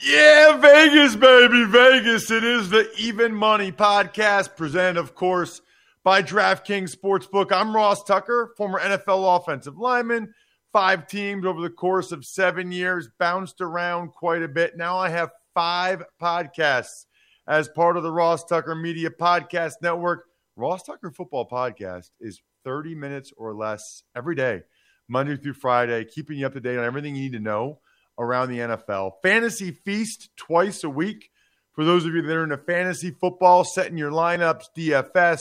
Yeah, Vegas, baby, Vegas. It is the Even Money podcast, presented, of course, by DraftKings Sportsbook. I'm Ross Tucker, former NFL offensive lineman, five teams over the course of seven years, bounced around quite a bit. Now I have five podcasts as part of the Ross Tucker Media Podcast Network. Ross Tucker Football Podcast is 30 minutes or less every day, Monday through Friday, keeping you up to date on everything you need to know around the NFL. Fantasy Feast twice a week. For those of you that are into fantasy football, setting your lineups, DFS,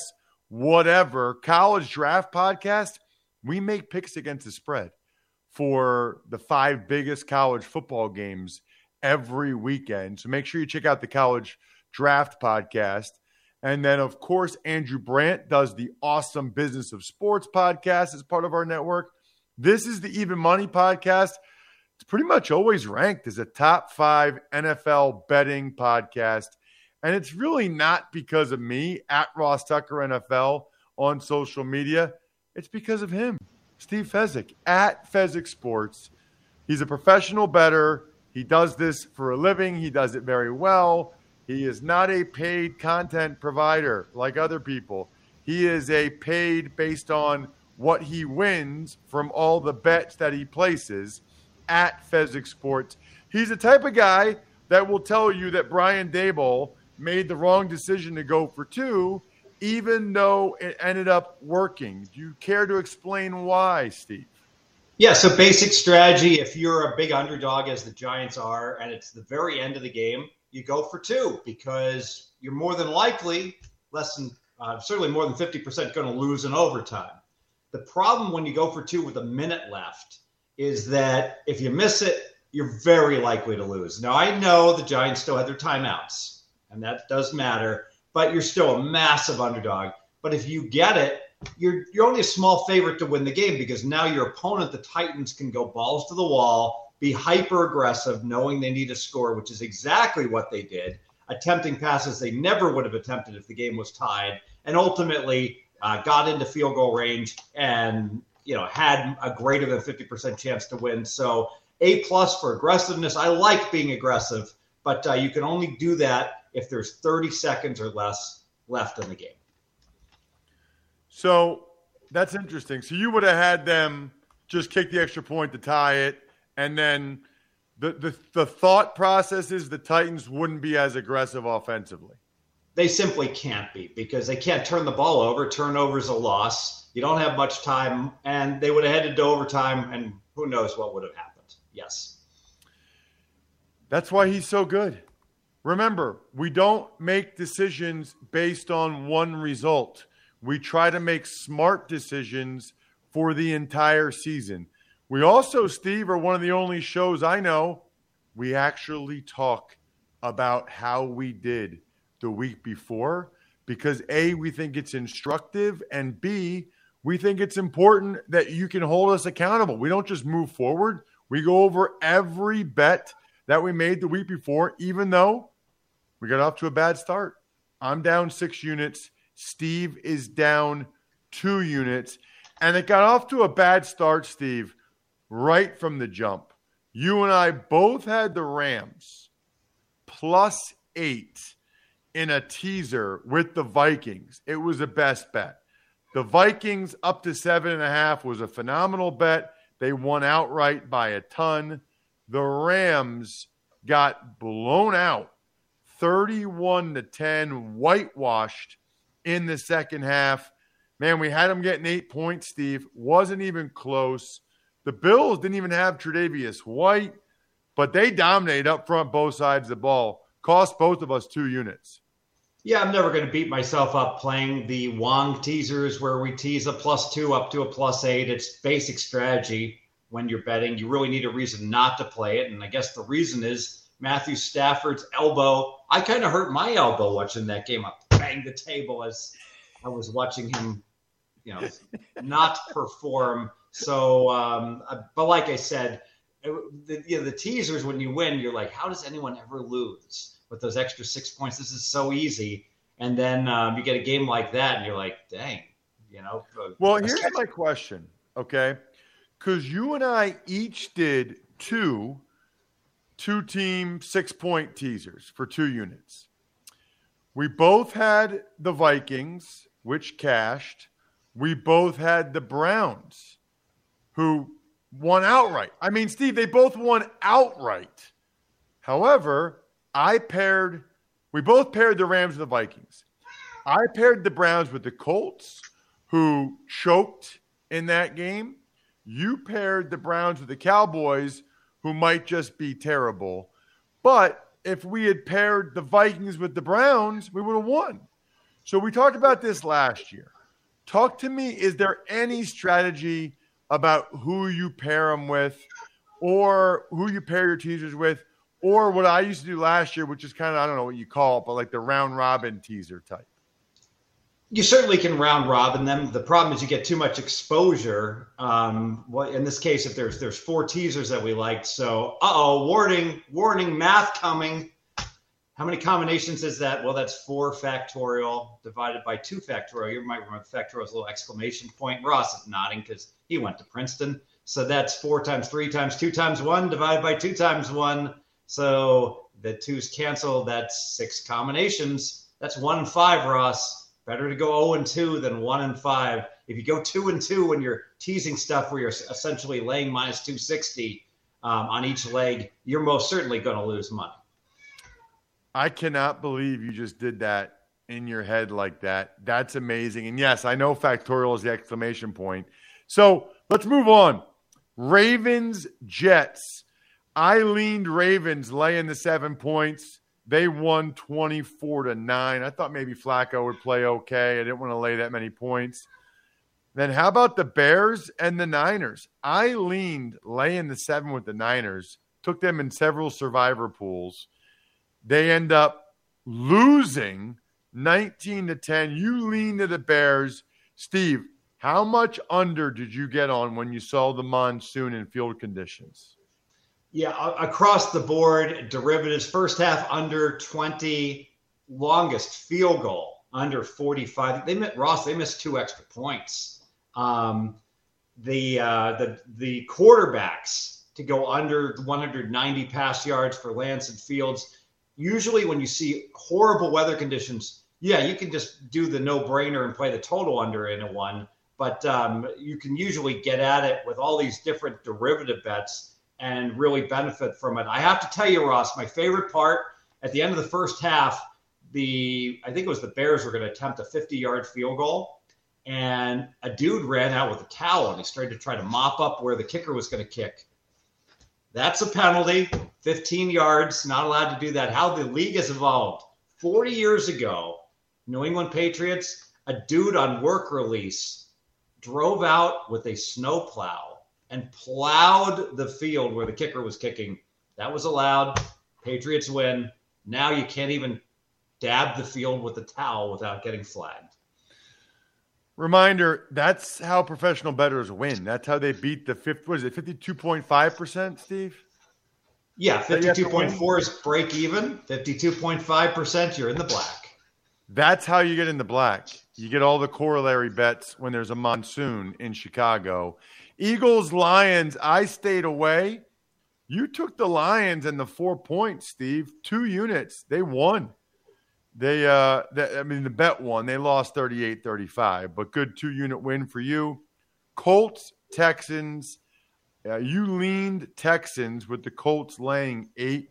whatever, college draft podcast, we make picks against the spread for the five biggest college football games every weekend. So make sure you check out the college draft podcast. And then, of course, Andrew Brandt does the awesome Business of Sports podcast as part of our network. This is the Even Money podcast it's pretty much always ranked as a top five NFL betting podcast. And it's really not because of me at Ross Tucker NFL on social media. It's because of him, Steve Fezzik at Fezzik Sports. He's a professional bettor. He does this for a living. He does it very well. He is not a paid content provider like other people. He is a paid based on what he wins from all the bets that he places at Fezzik Sports. He's the type of guy that will tell you that Brian Daboll made the wrong decision to go for two, even though it ended up working. Do you care to explain why, Steve? Yeah, so basic strategy if you're a big underdog, as the Giants are, and it's the very end of the game, you go for two because you're more than likely, less than uh, certainly more than 50% going to lose in overtime. The problem when you go for two with a minute left is that if you miss it, you're very likely to lose. Now, I know the Giants still had their timeouts, and that does matter, but you're still a massive underdog. But if you get it, you're you're only a small favorite to win the game because now your opponent, the Titans, can go balls to the wall, be hyper aggressive, knowing they need a score, which is exactly what they did, attempting passes they never would have attempted if the game was tied, and ultimately uh, got into field goal range and you know had a greater than 50% chance to win. So A plus for aggressiveness. I like being aggressive, but uh, you can only do that if there's 30 seconds or less left in the game. So that's interesting. So you would have had them just kick the extra point to tie it, and then the the, the thought process is the Titans wouldn't be as aggressive offensively. They simply can't be because they can't turn the ball over. Turnovers a loss you don't have much time, and they would have headed to overtime, and who knows what would have happened. Yes. That's why he's so good. Remember, we don't make decisions based on one result. We try to make smart decisions for the entire season. We also, Steve, are one of the only shows I know we actually talk about how we did the week before because A, we think it's instructive, and B, we think it's important that you can hold us accountable. We don't just move forward, we go over every bet that we made the week before, even though we got off to a bad start. I'm down six units. Steve is down two units. And it got off to a bad start, Steve, right from the jump. You and I both had the Rams plus eight in a teaser with the Vikings. It was the best bet. The Vikings up to seven and a half was a phenomenal bet. They won outright by a ton. The Rams got blown out 31 to 10, whitewashed in the second half. Man, we had them getting eight points, Steve. Wasn't even close. The Bills didn't even have Tre'Davious White, but they dominated up front both sides of the ball. Cost both of us two units. Yeah, I'm never going to beat myself up playing the Wong teasers where we tease a plus two up to a plus eight. It's basic strategy when you're betting. You really need a reason not to play it. And I guess the reason is Matthew Stafford's elbow. I kind of hurt my elbow watching that game. I banged the table as I was watching him, you know, not perform. So, um, uh, but like I said, the, you know, the teasers when you win, you're like, how does anyone ever lose with those extra six points? This is so easy. And then um, you get a game like that, and you're like, dang, you know. Uh, well, here's my question, okay? Because you and I each did two two team six point teasers for two units. We both had the Vikings, which cashed. We both had the Browns, who won outright. I mean, Steve, they both won outright. However, I paired, we both paired the Rams and the Vikings. I paired the Browns with the Colts, who choked in that game. You paired the Browns with the Cowboys, who might just be terrible. But if we had paired the Vikings with the Browns, we would have won. So we talked about this last year. Talk to me. Is there any strategy about who you pair them with, or who you pair your teasers with, or what I used to do last year, which is kind of I don't know what you call it, but like the round robin teaser type? you certainly can round robin them. The problem is you get too much exposure. Um, well, in this case, if there's there's four teasers that we liked, so uh oh, warning, warning, math coming. How many combinations is that? Well, that's four factorial divided by two factorial. You might remember factorial's little exclamation point. Ross is nodding because he went to Princeton. So that's four times three times two times one divided by two times one. So the twos cancel. That's six combinations. That's one and five, Ross. Better to go 0 and 2 than 1 and 5. If you go 2 and 2 when you're teasing stuff where you're essentially laying minus 260 um, on each leg, you're most certainly going to lose money. I cannot believe you just did that in your head like that. That's amazing. And yes, I know factorial is the exclamation point. So let's move on. Ravens, Jets. I leaned Ravens laying the seven points. They won 24 to 9. I thought maybe Flacco would play okay. I didn't want to lay that many points. Then how about the Bears and the Niners? I leaned laying the seven with the Niners, took them in several survivor pools. They end up losing 19 to 10. You lean to the Bears. Steve, how much under did you get on when you saw the monsoon and field conditions? Yeah, across the board, derivatives first half under 20, longest field goal under 45. They met Ross, they missed two extra points. Um, the uh, the the quarterbacks to go under 190 pass yards for Lance and Fields. Usually, when you see horrible weather conditions, yeah, you can just do the no brainer and play the total under in a one. But um, you can usually get at it with all these different derivative bets and really benefit from it. I have to tell you, Ross, my favorite part at the end of the first half, the I think it was the Bears were going to attempt a 50 yard field goal, and a dude ran out with a towel and he started to try to mop up where the kicker was going to kick. That's a penalty, 15 yards, not allowed to do that. How the league has evolved. 40 years ago, New England Patriots, a dude on work release drove out with a snowplow and plowed the field where the kicker was kicking. That was allowed. Patriots win. Now you can't even dab the field with a towel without getting flagged. Reminder: That's how professional bettors win. That's how they beat the fifth. What is it? Fifty-two point five percent, Steve. Yeah, fifty-two point four is break even. Fifty-two point five percent, you're in the black. That's how you get in the black. You get all the corollary bets when there's a monsoon in Chicago. Eagles, Lions, I stayed away. You took the Lions and the four points, Steve. Two units. They won. They, uh, they, I mean, the bet won. They lost 38 35, but good two unit win for you. Colts, Texans. Uh, you leaned Texans with the Colts laying eight.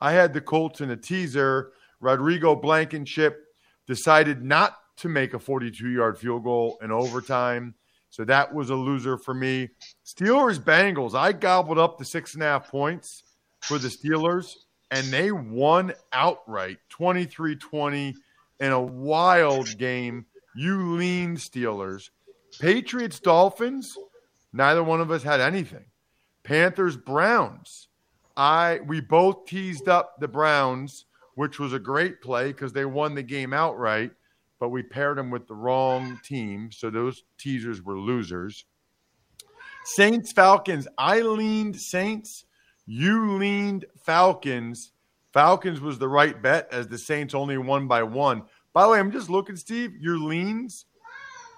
I had the Colts in a teaser. Rodrigo Blankenship decided not to make a 42 yard field goal in overtime. So that was a loser for me. Steelers Bengals. I gobbled up the six and a half points for the Steelers, and they won outright 23 20 in a wild game. You lean Steelers. Patriots Dolphins. Neither one of us had anything. Panthers Browns. I we both teased up the Browns which was a great play because they won the game outright, but we paired them with the wrong team. So those teasers were losers. Saints, Falcons. I leaned Saints. You leaned Falcons. Falcons was the right bet as the Saints only won by one. By the way, I'm just looking, Steve. Your leans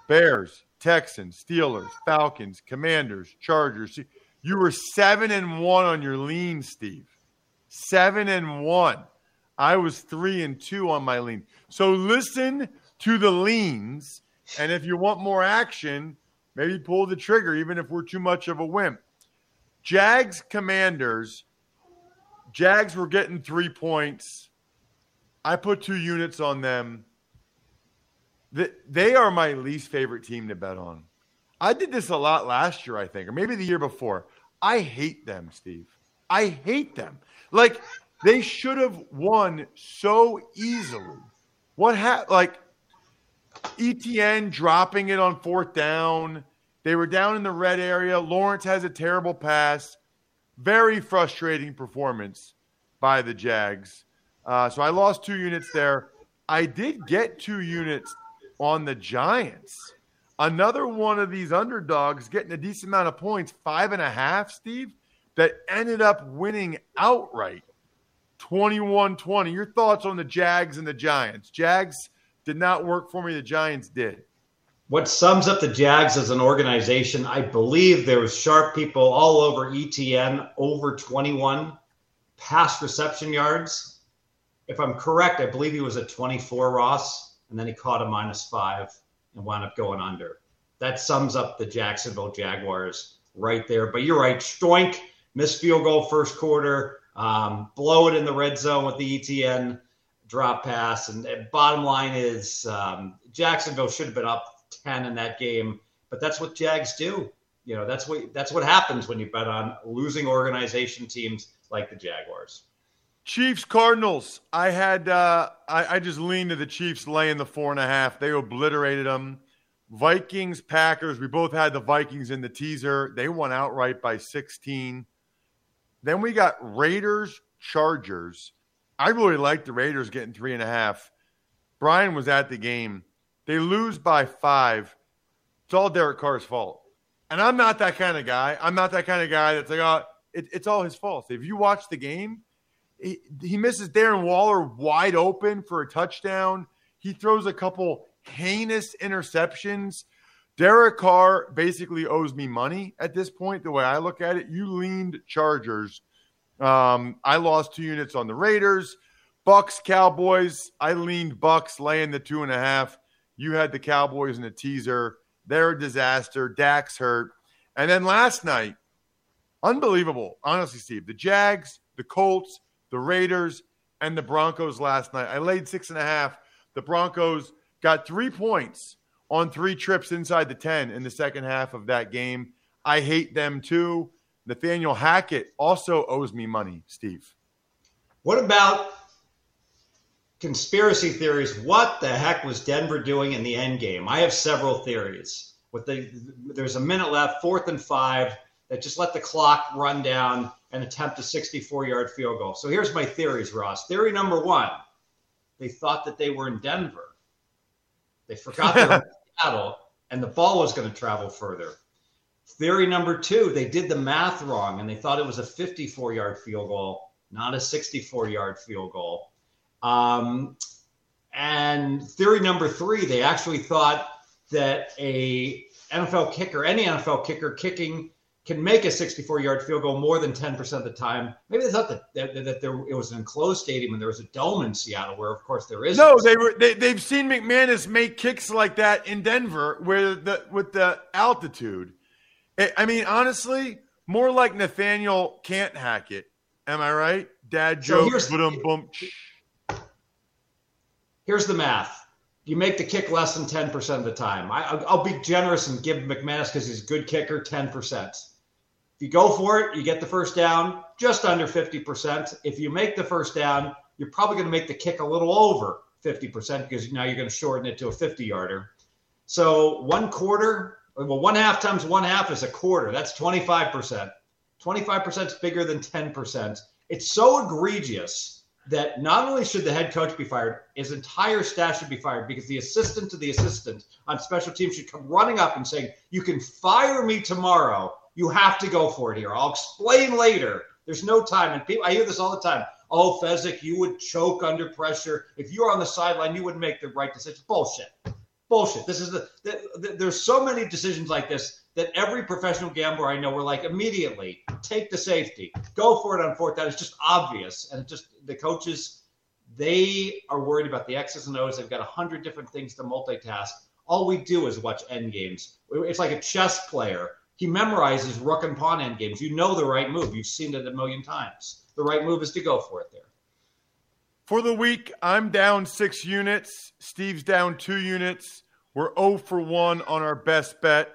Bears, Texans, Steelers, Falcons, Commanders, Chargers. You were seven and one on your lean, Steve. Seven and one. I was three and two on my lean. So listen to the leans. And if you want more action, maybe pull the trigger, even if we're too much of a wimp. Jags Commanders. Jags were getting three points. I put two units on them. They are my least favorite team to bet on. I did this a lot last year, I think, or maybe the year before. I hate them, Steve. I hate them. Like they should have won so easily. What happened? Like ETN dropping it on fourth down. They were down in the red area. Lawrence has a terrible pass. Very frustrating performance by the Jags. Uh, so I lost two units there. I did get two units on the Giants. Another one of these underdogs getting a decent amount of points, five and a half, Steve, that ended up winning outright 21 20. Your thoughts on the Jags and the Giants? Jags did not work for me, the Giants did. What sums up the Jags as an organization, I believe there was sharp people all over ETN over 21 pass reception yards. If I'm correct, I believe he was at 24, Ross, and then he caught a minus five and wound up going under. That sums up the Jacksonville Jaguars right there. But you're right, Stoink missed field goal first quarter um, blow it in the red zone with the ETN drop pass. And, and bottom line is um, Jacksonville should have been up 10 in that game, but that's what Jags do. You know, that's what that's what happens when you bet on losing organization teams like the Jaguars. Chiefs Cardinals. I had uh, I, I just leaned to the Chiefs laying the four and a half. They obliterated them. Vikings Packers. We both had the Vikings in the teaser. They won outright by 16. Then we got Raiders, Chargers. I really like the Raiders getting three and a half. Brian was at the game. They lose by five. It's all Derek Carr's fault. And I'm not that kind of guy. I'm not that kind of guy that's like, oh, it, it's all his fault. If you watch the game, he, he misses Darren Waller wide open for a touchdown. He throws a couple heinous interceptions. Derek Carr basically owes me money at this point. The way I look at it, you leaned Chargers. Um, I lost two units on the Raiders. Bucks, Cowboys. I leaned Bucks, laying the two and a half. You had the Cowboys in a teaser. They're a disaster. Dak's hurt. And then last night, unbelievable, honestly, Steve. The Jags, the Colts, the Raiders, and the Broncos last night. I laid six and a half. The Broncos got three points on three trips inside the 10 in the second half of that game. I hate them too. Nathaniel Hackett also owes me money, Steve. What about conspiracy theories? What the heck was Denver doing in the end game? I have several theories. With the there's a minute left, fourth and five, that just let the clock run down and attempt a 64 yard field goal. So here's my theories, Ross. Theory number one they thought that they were in Denver. They forgot they were in Seattle, and the ball was going to travel further. Theory number two, they did the math wrong and they thought it was a 54 yard field goal, not a 64 yard field goal. Um, And theory number three, they actually thought that a NFL kicker, any NFL kicker kicking can make a 64 yard field goal more than 10% of the time. Maybe they thought that, that, that, there, it was an enclosed stadium and there was a dome in Seattle, where of course there is. No, they were they, they've seen McManus make kicks like that in Denver, where the with the altitude. I mean, honestly, more like Nathaniel can't hack it. Am I right? Dad joke. So. Here's the math. You make the kick less than 10% of the time. I, will be generous and give McManus, because he's a good kicker, 10%. If you go for it, you get the first down, just under 50%. If you make the first down, you're probably going to make the kick a little over 50% because now you're going to shorten it to a 50 yarder. So one quarter, well, one half times one half is a quarter. That's 25%. 25% is bigger than 10%. It's so egregious that not only should the head coach be fired, his entire staff should be fired because the assistant to the assistant on special teams should come running up and saying, You can fire me tomorrow you have to go for it here. I'll explain later. There's no time. And people, I hear this all the time. Oh, Fezzik, you would choke under pressure. If you were on the sideline, you wouldn't make the right decision. Bullshit. Bullshit. This is the, the, the, there's so many decisions like this that every professional gambler I know were like immediately take the safety, go for it on fourth down. It's just obvious, and it just the coaches they are worried about the X's and O's. They've got a hundred different things to multitask. All we do is watch end games. It's like a chess player he memorizes rook and pawn end games. You know the right move. You've seen it a million times. The right move is to go for it there. For the week, I'm down six units. Steve's down two units. We're 0 for 1 on our best bet,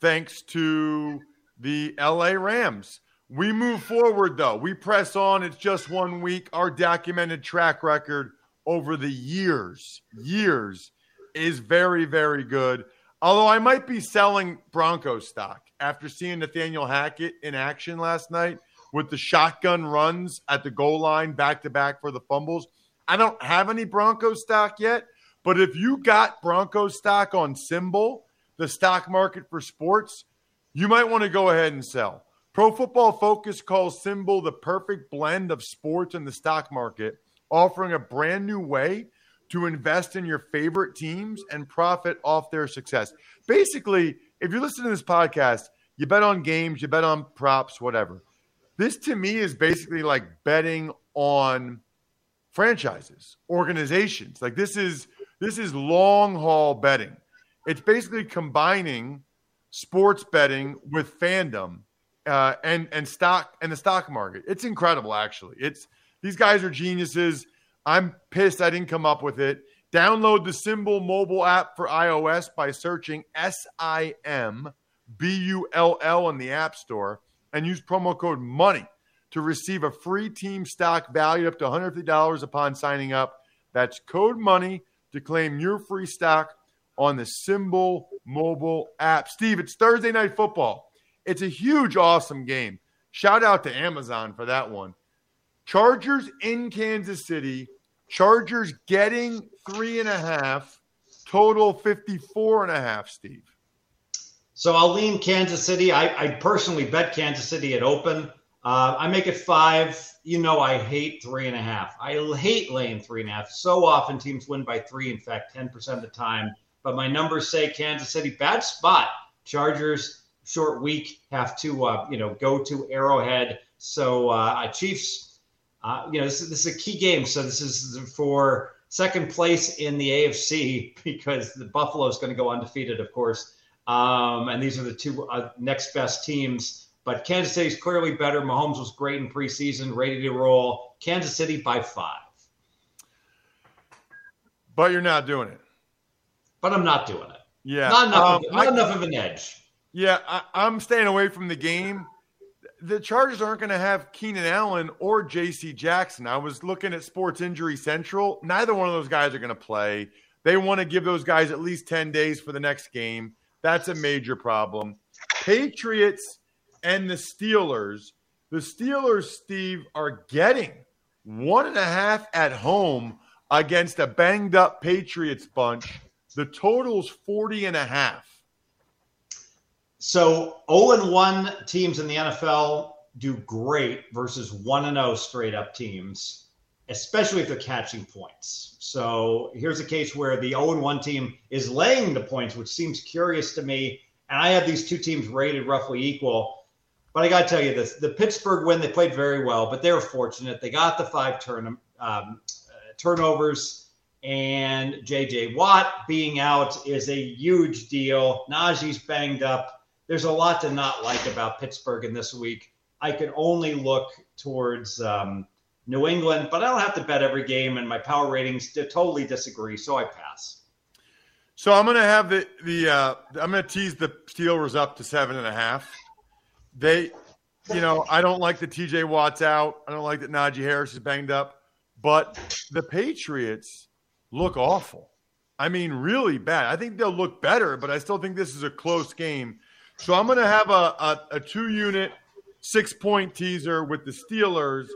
thanks to the LA Rams. We move forward, though. We press on. It's just one week. Our documented track record over the years, years, is very, very good. Although I might be selling Broncos stock after seeing Nathaniel Hackett in action last night with the shotgun runs at the goal line back to back for the fumbles. I don't have any Broncos stock yet, but if you got Broncos stock on SimBull, the stock market for sports, you might want to go ahead and sell. Pro Football Focus calls SimBull the perfect blend of sports and the stock market, offering a brand new way to invest in your favorite teams and profit off their success. Basically, if you're listening to this podcast, you bet on games, you bet on props, whatever. This to me is basically like betting on franchises, organizations. Like this is this is long haul betting. It's basically combining sports betting with fandom uh, and and stock and the stock market. It's incredible, actually. It's these guys are geniuses. I'm pissed I didn't come up with it. Download the SimBull mobile app for iOS by searching S I M B U L L in the App Store and use promo code MONEY to receive a free team stock valued up to $150 upon signing up. That's code MONEY to claim your free stock on the SimBull mobile app. Steve, it's Thursday night football. It's a huge, awesome game. Shout out to Amazon for that one. Chargers in Kansas City. Chargers getting three and a half. Total 54 and a half, Steve. So I'll lean Kansas City. I, I personally bet Kansas City at open. Uh, I make it five. You know, I hate three and a half. I hate laying three and a half. So often teams win by three, in fact, 10% of the time. But my numbers say Kansas City, bad spot. Chargers, short week, have to, uh, you know, go to Arrowhead. So uh, Chiefs uh, you know, this is, this is a key game. So this is for second place in the AFC because the Buffalo is going to go undefeated, of course. Um, and these are the two uh, next best teams. But Kansas City is clearly better. Mahomes was great in preseason, ready to roll. Kansas City by five. But you're not doing it. But I'm not doing it. Yeah. Not enough, um, of, not I, enough of an edge. Yeah, I, I'm staying away from the game the Chargers aren't going to have Keenan Allen or J.C. Jackson. I was looking at Sports Injury Central. Neither one of those guys are going to play. They want to give those guys at least 10 days for the next game. That's a major problem. Patriots and the Steelers. The Steelers, Steve, are getting one and a half at home against a banged up Patriots bunch. The total's 40 and a half. So 0 and 1 teams in the NFL do great versus 1 and 0 straight up teams. Especially if they're catching points. So here's a case where the 0 1 team is laying the points, which seems curious to me. And I have these two teams rated roughly equal. But I got to tell you this the Pittsburgh win, they played very well, but they were fortunate. They got the five turn, um, uh, turnovers, and JJ Watt being out is a huge deal. Najee's banged up. There's a lot to not like about Pittsburgh in this week. I can only look towards um, New England, but I don't have to bet every game, and my power ratings totally disagree, so I pass. So I'm going to have the the uh, I'm going to tease the Steelers up to seven and a half. They, you know, I don't like the TJ Watts out. I don't like that Najee Harris is banged up, but the Patriots look awful. I mean, really bad. I think they'll look better, but I still think this is a close game. So I'm going to have a, a, a two unit, six point teaser with the Steelers,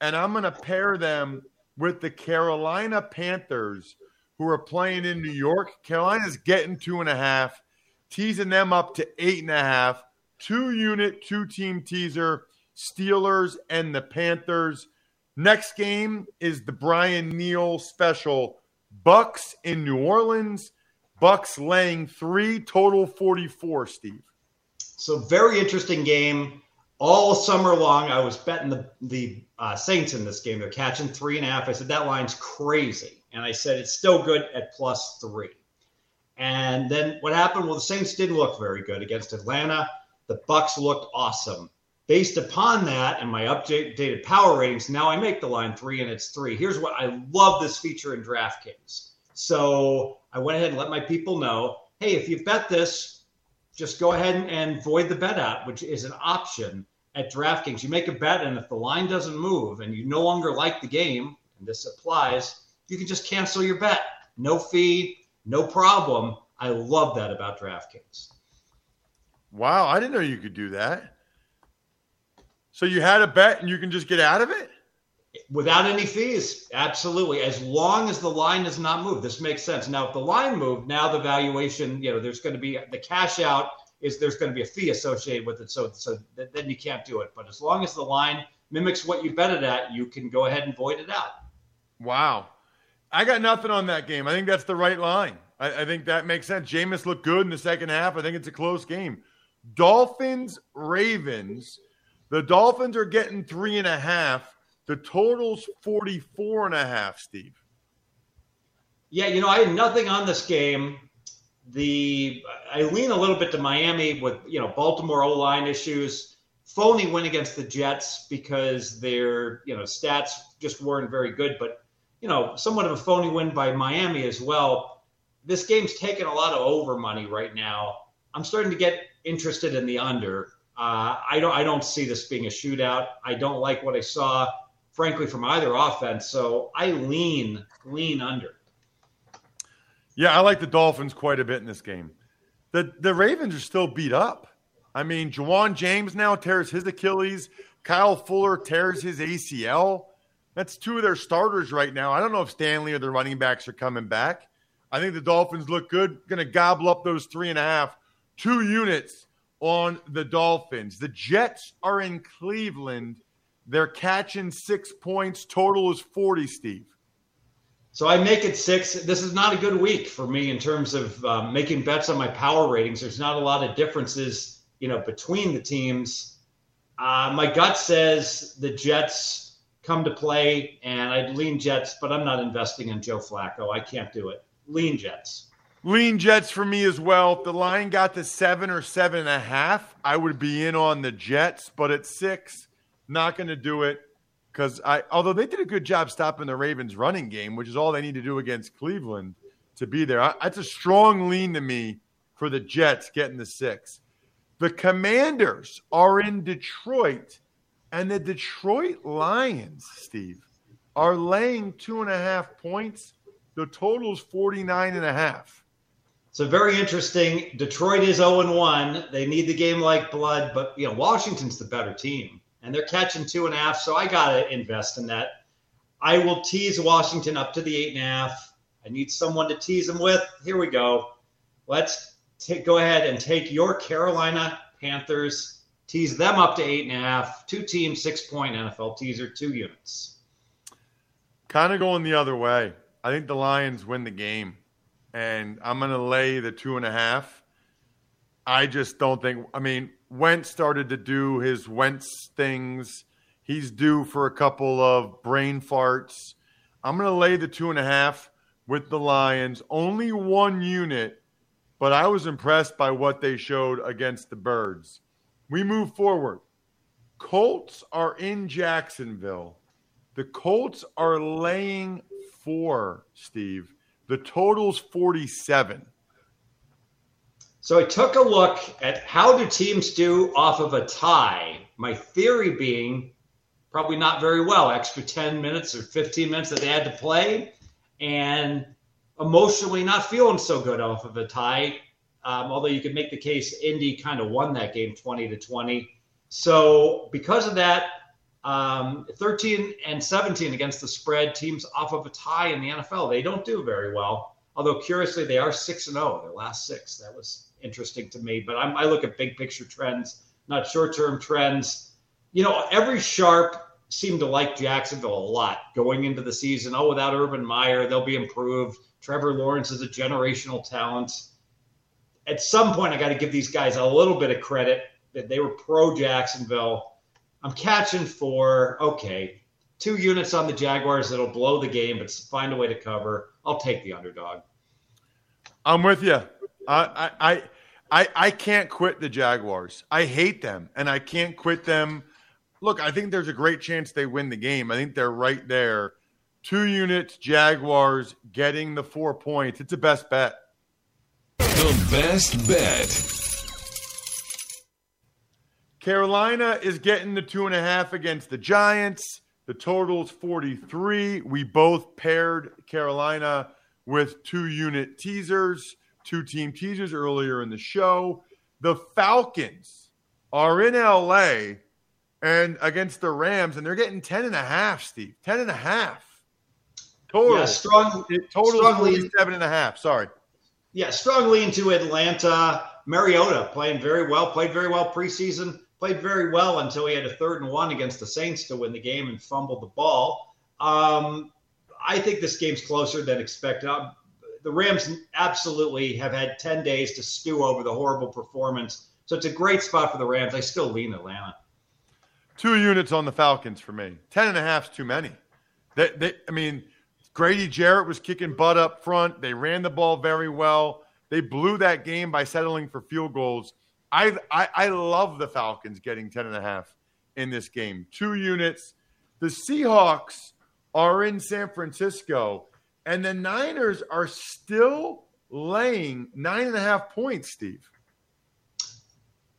and I'm going to pair them with the Carolina Panthers, who are playing in New York. Carolina's getting two and a half, teasing them up to eight and a half two unit, two team teaser, Steelers and the Panthers. Next game is the Brian Neal special, Bucks in New Orleans. Bucks laying three, total 44, Steve. So very interesting game. All summer long, I was betting the, the uh, Saints in this game. They're catching three and a half. I said, that line's crazy. And I said, it's still good at plus three. And then what happened? Well, the Saints didn't look very good against Atlanta. The Bucks looked awesome. Based upon that and my updated power ratings, now I make the line three and it's three. Here's what I love this feature in DraftKings. So I went ahead and let my people know hey, if you bet this, just go ahead and void the bet out, which is an option at DraftKings. You make a bet, and if the line doesn't move and you no longer like the game, and this applies, you can just cancel your bet. No fee, no problem. I love that about DraftKings. Wow, I didn't know you could do that. So you had a bet and you can just get out of it? Without any fees. Absolutely. As long as the line does not move. This makes sense. Now, if the line moved, now the valuation, you know, there's going to be the cash out is there's going to be a fee associated with it. So, so then you can't do it. But as long as the line mimics what you bet it at, you can go ahead and void it out. Wow. I got nothing on that game. I think that's the right line. I, I think that makes sense. Jameis looked good in the second half. I think it's a close game. Dolphins, Ravens. The Dolphins are getting three and a half. The total's 44 and a half, Steve. Yeah, you know, I had nothing on this game. The I lean a little bit to Miami with, you know, Baltimore O line issues. Phony win against the Jets because their, you know, stats just weren't very good, but you know, somewhat of a phony win by Miami as well. This game's taking a lot of over money right now. I'm starting to get interested in the under. Uh, I don't I don't see this being a shootout. I don't like what I saw, frankly, from either offense. So I lean lean under. Yeah, I like the Dolphins quite a bit in this game. The the Ravens are still beat up. I mean, Ja'Wuan James now tears his Achilles. Kyle Fuller tears his ACL. That's two of their starters right now. I don't know if Stanley or the running backs are coming back. I think the Dolphins look good. Going to gobble up those three and a half two units on the Dolphins. The Jets are in Cleveland. They're catching six points. Total is 40, Steve. So I make it six. This is not a good week for me in terms of um, making bets on my power ratings. There's not a lot of differences, you know, between the teams. Uh, my gut says the Jets come to play, and I'd lean Jets, but I'm not investing in Joe Flacco. I can't do it. Lean Jets. Lean Jets for me as well. If the line got to seven or seven and a half, I would be in on the Jets. But at six, not going to do it because I. Although they did a good job stopping the Ravens' running game, which is all they need to do against Cleveland to be there. I, that's a strong lean to me for the Jets getting the six. The Commanders are in Detroit, and the Detroit Lions, Steve, are laying two and a half points. The total is 49 and a half. So very interesting. Detroit is 0 1. They need the game like blood, but you know, Washington's the better team. And they're catching two and a half. So I gotta invest in that. I will tease Washington up to the eight and a half. I need someone to tease them with. Here we go. Let's take, go ahead and take your Carolina Panthers, tease them up to eight and a half. Two teams, six point NFL teaser, two units. Kind of going the other way. I think the Lions win the game, and I'm going to lay the two and a half. I just don't think. I mean, Wentz started to do his Wentz things. He's due for a couple of brain farts. I'm going to lay the two and a half with the Lions. Only one unit, but I was impressed by what they showed against the Birds. We move forward. Colts are in Jacksonville. The Colts are laying four, Steve. The total's 47. So I took a look at how do teams do off of a tie. My theory being probably not very well. Extra 10 minutes or 15 minutes that they had to play, and emotionally not feeling so good off of a tie. Um, although you could make the case Indy kind of won that game 20 to 20. So because of that, um, 13 and 17 against the spread, teams off of a tie in the NFL, they don't do very well. Although curiously, they are six and zero their last six. That was interesting to me. But I'm, I look at big picture trends, not short term trends. You know, every sharp seemed to like Jacksonville a lot going into the season. Oh, without Urban Meyer, they'll be improved. Trevor Lawrence is a generational talent. At some point, I got to give these guys a little bit of credit that they were pro Jacksonville. I'm catching for okay, two units on the Jaguars that'll blow the game, but find a way to cover. I'll take the underdog. I'm with you. I I I I can't quit the Jaguars. I hate them, and I can't quit them look, I think there's a great chance they win the game. I think they're right there. Two units, Jaguars getting the four points. It's a best bet. The best bet. Carolina is getting the two and a half against the Giants. The total's 43. We both paired Carolina with two unit teasers, two team teasers earlier in the show. The Falcons are in LA and against the Rams, and they're getting 10 and a half, Steve. 10 and a half. Total. Yeah, strong, total strongly, 47 and. Sorry. Yeah, strongly into Atlanta. Mariota playing very well, played very well preseason, played very well until he had a third and one against the Saints to win the game and fumbled the ball. Um, I think this game's closer than expected. The Rams absolutely have had 10 days to stew over the horrible performance. So it's a great spot for the Rams. I still lean Atlanta. Two units on the Falcons for me. Ten and a half is too many. They, they, I mean, Grady Jarrett was kicking butt up front. They ran the ball very well. They blew that game by settling for field goals. I, I, I love the Falcons getting 10 and a half in this game. Two units. The Seahawks are in San Francisco, and the Niners are still laying nine and a half points, Steve.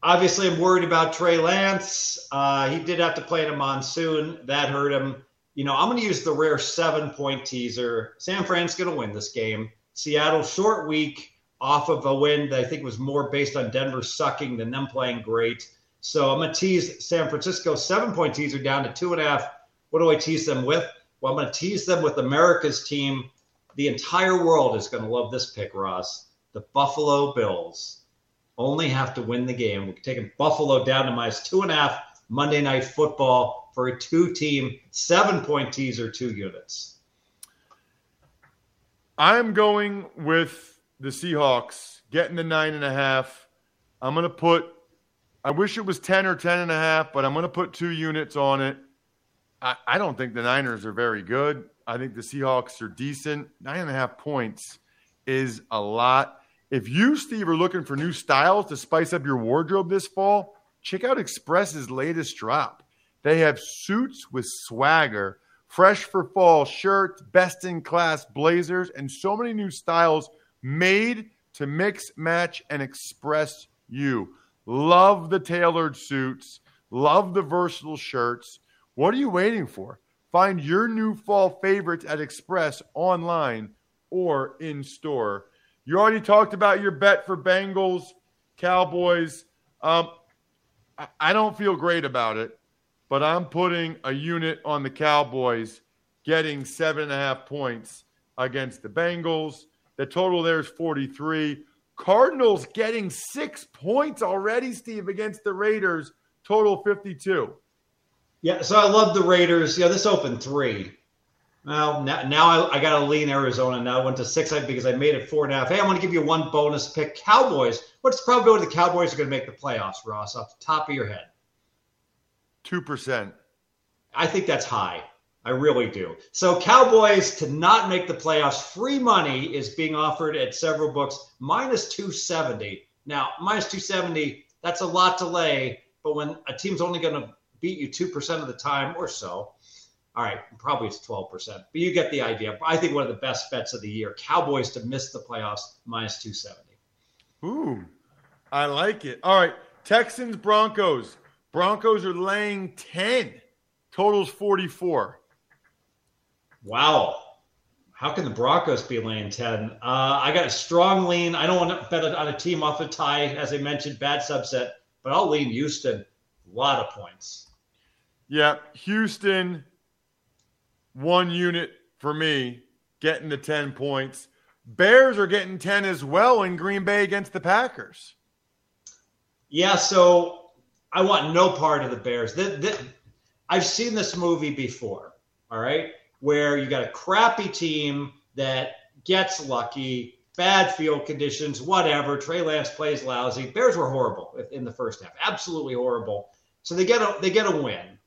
Obviously, I'm worried about Trey Lance. Uh, he did have to play in a monsoon. That hurt him. You know, I'm going to use the rare seven point teaser. San Fran's going to win this game. Seattle, short week off of a win that I think was more based on Denver sucking than them playing great. So I'm going to tease San Francisco seven point teaser down to two and a half. What do I tease them with? Well, I'm going to tease them with America's team. The entire world is going to love this pick, Ross. The Buffalo Bills only have to win the game. We're taking Buffalo down to minus two and a half Monday Night Football for a two team, seven point teaser, two units. I'm going with the Seahawks getting the nine and a half. I'm going to put, I wish it was 10 or 10 and a half, but I'm going to put two units on it. I, I don't think the Niners are very good. I think the Seahawks are decent. Nine and a half points is a lot. If you, Steve, are looking for new styles to spice up your wardrobe this fall, check out Express's latest drop. They have suits with swagger, fresh for fall shirts, best in class blazers, and so many new styles made to mix, match, and express you. Love the tailored suits, love the versatile shirts. What are you waiting for? Find your new fall favorites at Express online or in store. You already talked about your bet for Bengals, Cowboys. Um, I don't feel great about it, but I'm putting a unit on the Cowboys getting seven and a half points against the Bengals. The total there is 43. Cardinals getting six points already, Steve, against the Raiders. Total 52. Yeah, so I love the Raiders. Yeah, this opened three. Well, now, now I, I got to lean Arizona. Now I went to six because I made it four and a half. Hey, I want to give you one bonus pick. Cowboys. What's the probability the Cowboys are going to make the playoffs, Ross, off the top of your head? 2%. I think that's high. I really do. So Cowboys to not make the playoffs, free money is being offered at several books, minus 270. Now, minus 270, that's a lot to lay, but when a team's only going to beat you 2% of the time or so, all right, probably it's 12%, but you get the idea. I think one of the best bets of the year, Cowboys to miss the playoffs, minus 270. Ooh, I like it. All right, Texans, Broncos. Broncos are laying 10. Totals 44. Wow. How can the Broncos be laying 10? Uh, I got a strong lean. I don't want to bet on a team off a tie, as I mentioned, bad subset, but I'll lean Houston. A lot of points. Yeah, Houston, one unit for me, getting the 10 points. Bears are getting 10 as well in Green Bay against the Packers. Yeah, so I want no part of the Bears. The, the, I've seen this movie before, all right, where you got a crappy team that gets lucky, bad field conditions, whatever. Trey Lance plays lousy. Bears were horrible in the first half, absolutely horrible. So they get a they get a win,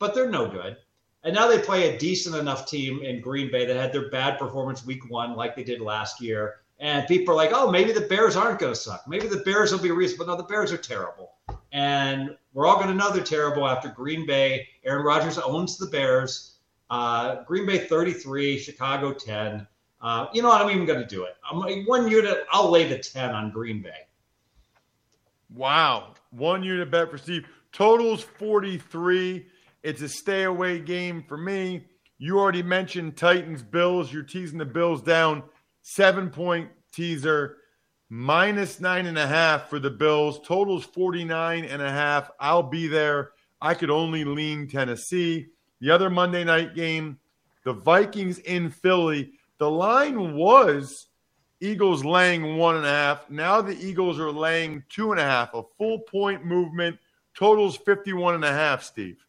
but they're no good. And now they play a decent enough team in Green Bay that had their bad performance week one, like they did last year. And people are like, oh, maybe the Bears aren't going to suck. Maybe the Bears will be a reason. But no, the Bears are terrible. And we're all going to know they're terrible after Green Bay. Aaron Rodgers owns the Bears. Uh, Green Bay 33, Chicago 10. Uh, you know what? I'm even going to do it. I'm, one unit, I'll lay the 10 on Green Bay. Wow. One unit bet for Steve. Totals 43. It's a stay away game for me. You already mentioned Titans Bills. You're teasing the Bills down. Seven point teaser, minus nine and a half for the Bills. Totals 49 and a half. I'll be there. I could only lean Tennessee. The other Monday night game, the Vikings in Philly. The line was Eagles laying one and a half. Now the Eagles are laying two and a half, a full point movement. Totals 51 and a half, Steve.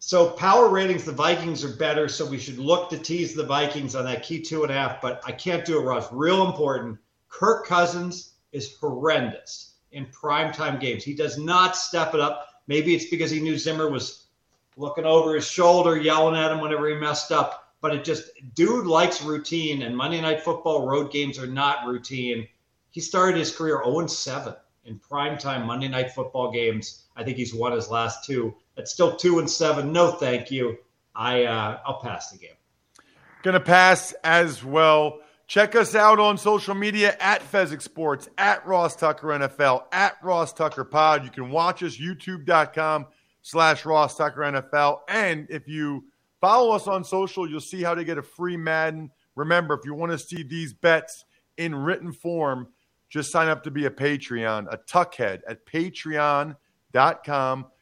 So power ratings, the Vikings are better. So we should look to tease the Vikings on that key two and a half. But I can't do it, Ross. Real important. Kirk Cousins is horrendous in primetime games. He does not step it up. Maybe it's because he knew Zimmer was looking over his shoulder, yelling at him whenever he messed up. But it just, dude likes routine, and Monday Night Football road games are not routine. He started his career 0 7 in primetime Monday Night Football games. I think he's won his last two. It's still two and seven. No, thank you. I uh, I'll pass the game. Gonna pass as well. Check us out on social media at Fezzik Sports, at Ross Tucker NFL, at Ross Tucker Pod. You can watch us youtube.com slash Ross Tucker NFL. And if you follow us on social, you'll see how to get a free Madden. Remember, if you want to see these bets in written form, just sign up to be a Patreon, a tuckhead at patreon.com